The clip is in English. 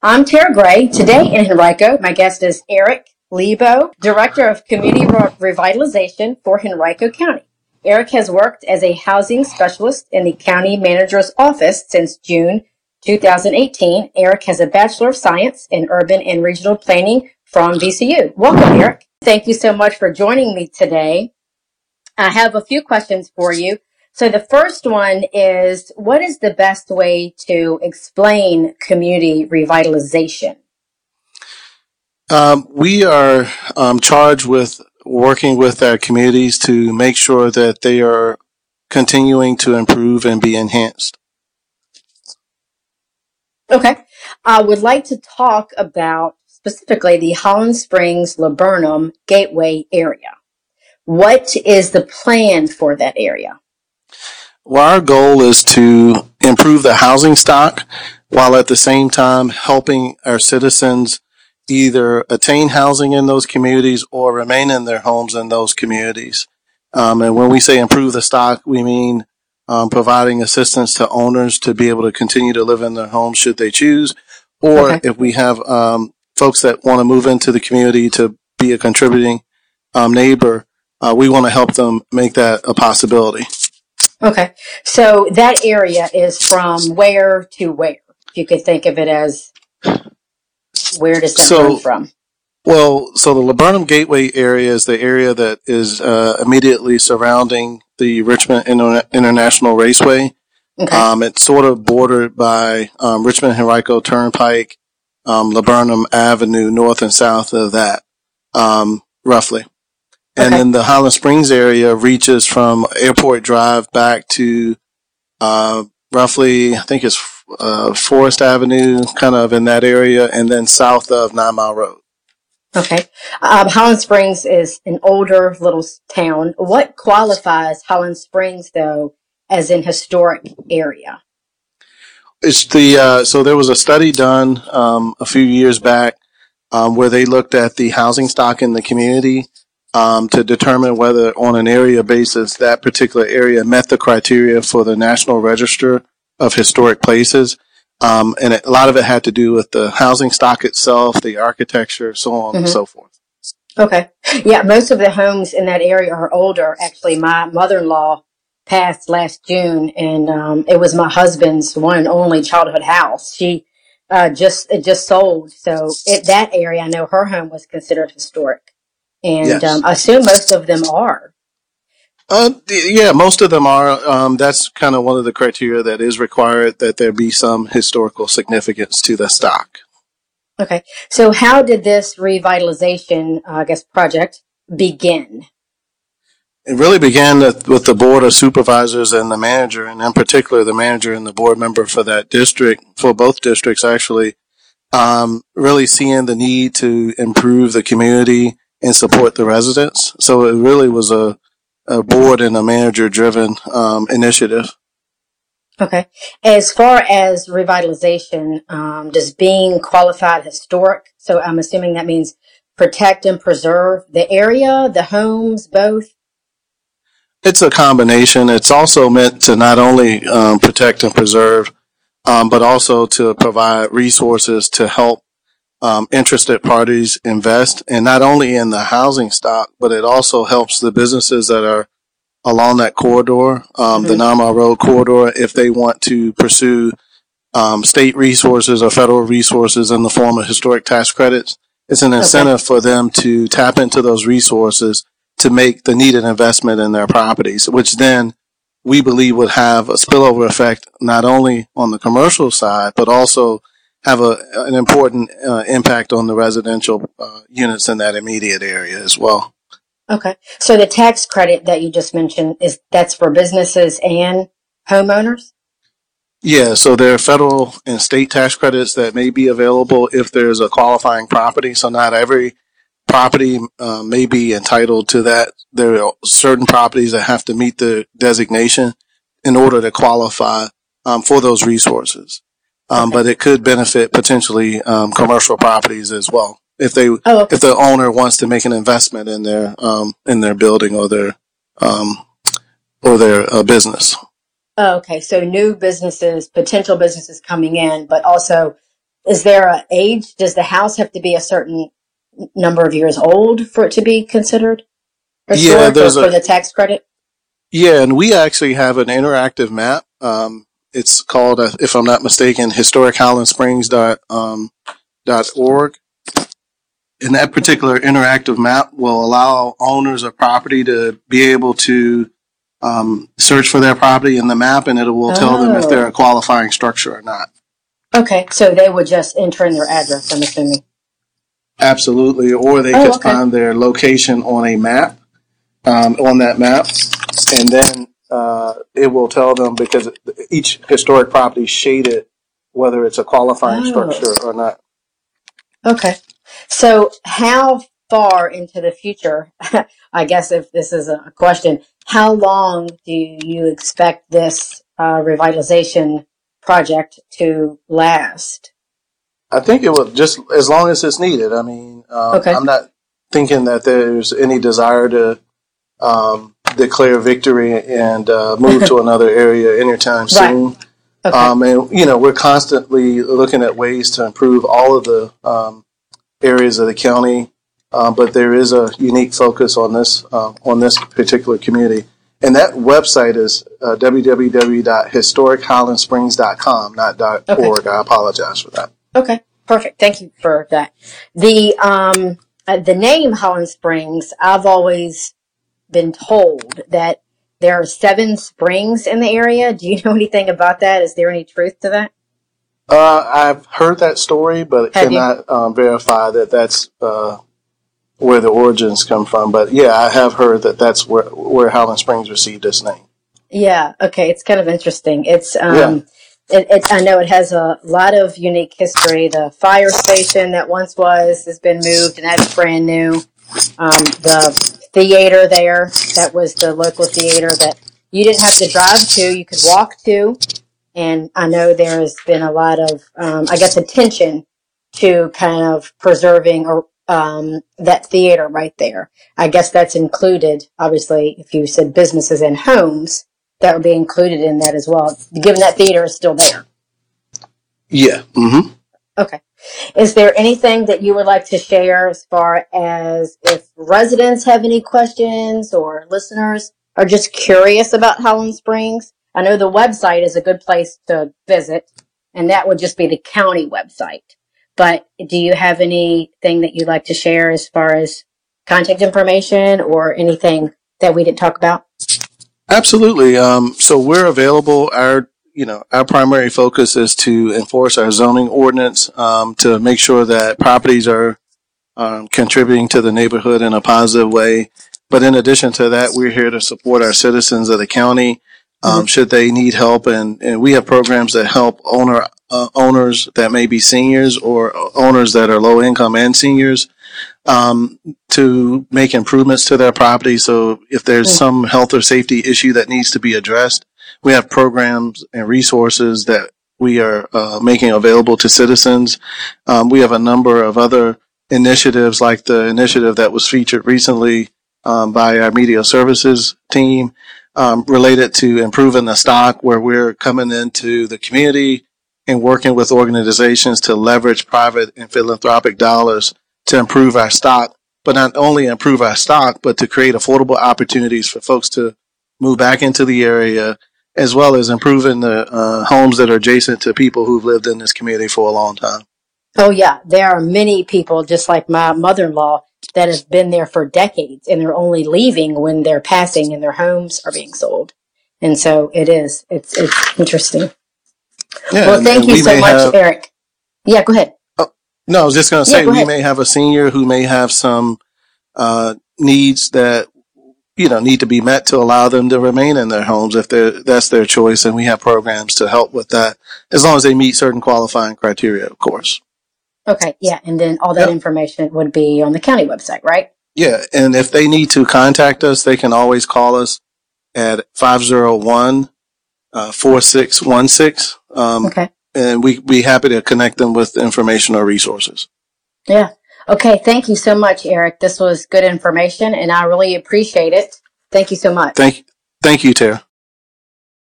I'm Tara Gray. Today in Henrico, my guest is Eric Leabough, Director of Community Revitalization for Henrico County. Eric has worked as a housing specialist in the county manager's office since June 2018. Eric has a Bachelor of Science in Urban and Regional Planning from VCU. Welcome, Eric. Thank you so much for joining me today. I have a few questions for you. So the first one is, what is the best way to explain community revitalization? Um, we are um, charged with working with our communities to make sure that they are continuing to improve and be enhanced. Okay. I would like to talk about specifically the Highland Springs Laburnum Gateway area. What is the plan for that area? Well, our goal is to improve the housing stock while at the same time helping our citizens either attain housing in those communities or remain in their homes in those communities. Um, and when we say improve the stock, we mean um, providing assistance to owners to be able to continue to live in their homes should they choose, or okay. if we have um, folks that want to move into the community to be a contributing um, neighbor, uh, we want to help them make that a possibility. Okay. So that area is from where to where? If you could think of it as where does that so, come from? Well, so the Laburnum Gateway area is the area that is uh, immediately surrounding the Richmond International Raceway. Okay. Um, it's sort of bordered by um, Richmond Henrico Turnpike, um, Laburnum Avenue, north and south of that, um, roughly. And then the Highland Springs area reaches from Airport Drive back to uh, roughly, I think it's uh, Forest Avenue, kind of in that area, and then south of Nine Mile Road. Okay. Um, Highland Springs is an older little town. What qualifies Highland Springs, though, as an historic area? It's the uh, so there was a study done um, a few years back um, where they looked at the housing stock in the community um, to determine whether, on an area basis, that particular area met the criteria for the National Register of Historic Places. Um, and it, a lot of it had to do with the housing stock itself, the architecture, so on mm-hmm. and so forth. Okay. Yeah, most of the homes in that area are older. Actually, my mother-in-law passed last June, and um, it was my husband's one and only childhood house. She uh, just it just sold, so it, that area, I know her home was considered historic and yes. um, I assume most of them are. Uh, yeah, most of them are. Um, that's kind of one of the criteria that is required that there be some historical significance to the stock. Okay, so how did this revitalization, uh, I guess, project begin? It really began with the board of supervisors and the manager, and in particular, the manager and the board member for that district, for both districts actually, um, really seeing the need to improve the community and support the residents. So it really was a, a board and a manager driven um, initiative. Okay. As far as revitalization, um, does being qualified historic, so I'm assuming that means protect and preserve the area, the homes, both? It's a combination. It's also meant to not only um, protect and preserve, um, but also to provide resources to help um, interested parties invest, and not only in the housing stock, but it also helps the businesses that are along that corridor, um, mm-hmm. the Mile Road corridor, if they want to pursue um, state resources or federal resources in the form of historic tax credits. It's an incentive okay. for them to tap into those resources to make the needed investment in their properties, which then we believe would have a spillover effect not only on the commercial side, but also have a, an important uh, impact on the residential uh, units in that immediate area as well. Okay. So the tax credit that you just mentioned is that's for businesses and homeowners? Yeah, so there are federal and state tax credits that may be available if there's a qualifying property. So not every property uh, may be entitled to that. There are certain properties that have to meet the designation in order to qualify um, for those resources um, but it could benefit potentially um, commercial properties as well if they oh, okay. if the owner wants to make an investment in their um, in their building or their um, or their uh, business. Oh, okay, so new businesses, potential businesses coming in, but also is there a age? Does the house have to be a certain number of years old for it to be considered historic there's for a- the tax credit? Yeah, and we actually have an interactive map. Um, it's called, uh, if I'm not mistaken, historichighlandsprings.org. Um, dot org. and that particular interactive map will allow owners of property to be able to um, search for their property in the map, and it will tell them if Oh. they're a qualifying structure or not. Okay, so they would just enter in their address, I'm assuming. Absolutely, or they Oh, could okay. find their location on a map, um, on that map, and then uh, it will tell them because each historic property is shaded whether it's a qualifying Oh. structure or not. Okay. So how far into the future, I guess if this is a question, how long do you expect this uh, revitalization project to last? I think it will just as long as it's needed. I mean, um, Okay. I'm not thinking that there's any desire to um, declare victory and uh, move to another area anytime Right. soon. Okay. Um, and you know, we're constantly looking at ways to improve all of the um, areas of the county, um, but there is a unique focus on this uh, on this particular community. And that website is uh, www.historichighlandsprings.com, not Okay. .org. I apologize for that. Okay, perfect. Thank you for that. The um uh, the name Highland Springs, I've always been told that there are seven springs in the area. Do you know anything about that? Is there any truth to that? Uh, I've heard that story, but Have cannot um, verify that that's uh, where the origins come from. But yeah, I have heard that that's where where Highland Springs received its name. Yeah. Okay. It's kind of interesting. It's um, Yeah. it, it, I know it has a lot of unique history. The fire station that once was has been moved, and that's brand new. Um, the theater there, that was the local theater that you didn't have to drive to; you could walk to. And I know there has been a lot of, um, I guess, attention to kind of preserving or um, that theater right there. I guess that's included, obviously, if you said businesses and homes, that would be included in that as well, given that theater is still there. Yeah. hmm Okay. Is there anything that you would like to share as far as if residents have any questions or listeners are just curious about Highland Springs? I know the website is a good place to visit, and that would just be the county website. But do you have anything that you'd like to share as far as contact information or anything that we didn't talk about? Absolutely. Um, so we're available. Our you know our primary focus is to enforce our zoning ordinance um, to make sure that properties are um, contributing to the neighborhood in a positive way. But in addition to that, we're here to support our citizens of the county um, should they need help, and, and we have programs that help owner uh, owners that may be seniors or owners that are low income and seniors um, to make improvements to their property. So if there's Mm. some health or safety issue that needs to be addressed, we have programs and resources that we are uh, making available to citizens. Um, we have a number of other initiatives, like the initiative that was featured recently um, by our media services team, um, related to improving the stock, where we're coming into the community and working with organizations to leverage private and philanthropic dollars to improve our stock, but not only improve our stock, but to create affordable opportunities for folks to move back into the area, as well as improving the uh, homes that are adjacent to people who've lived in this community for a long time. Oh yeah, there are many people just like my mother-in-law that have been there for decades and they're only leaving when they're passing and their homes are being sold. And so it is. It's it's interesting. Yeah, well, thank you we so much, have- Eric. Yeah, go ahead. No, I was just going to Yeah, say go we ahead. may have a senior who may have some uh, needs that you know need to be met to allow them to remain in their homes if they're that's their choice, and we have programs to help with that as long as they meet certain qualifying criteria, of course. Okay, yeah, and then all that Yeah. information would be on the county website, right? Yeah, and if they need to contact us, they can always call us at 501 uh, 4616. Um, Okay. And we be happy to connect them with information or resources. Yeah. Okay, thank you so much, Eric. This was good information and I really appreciate it. Thank you so much. Thank, thank you, Tara.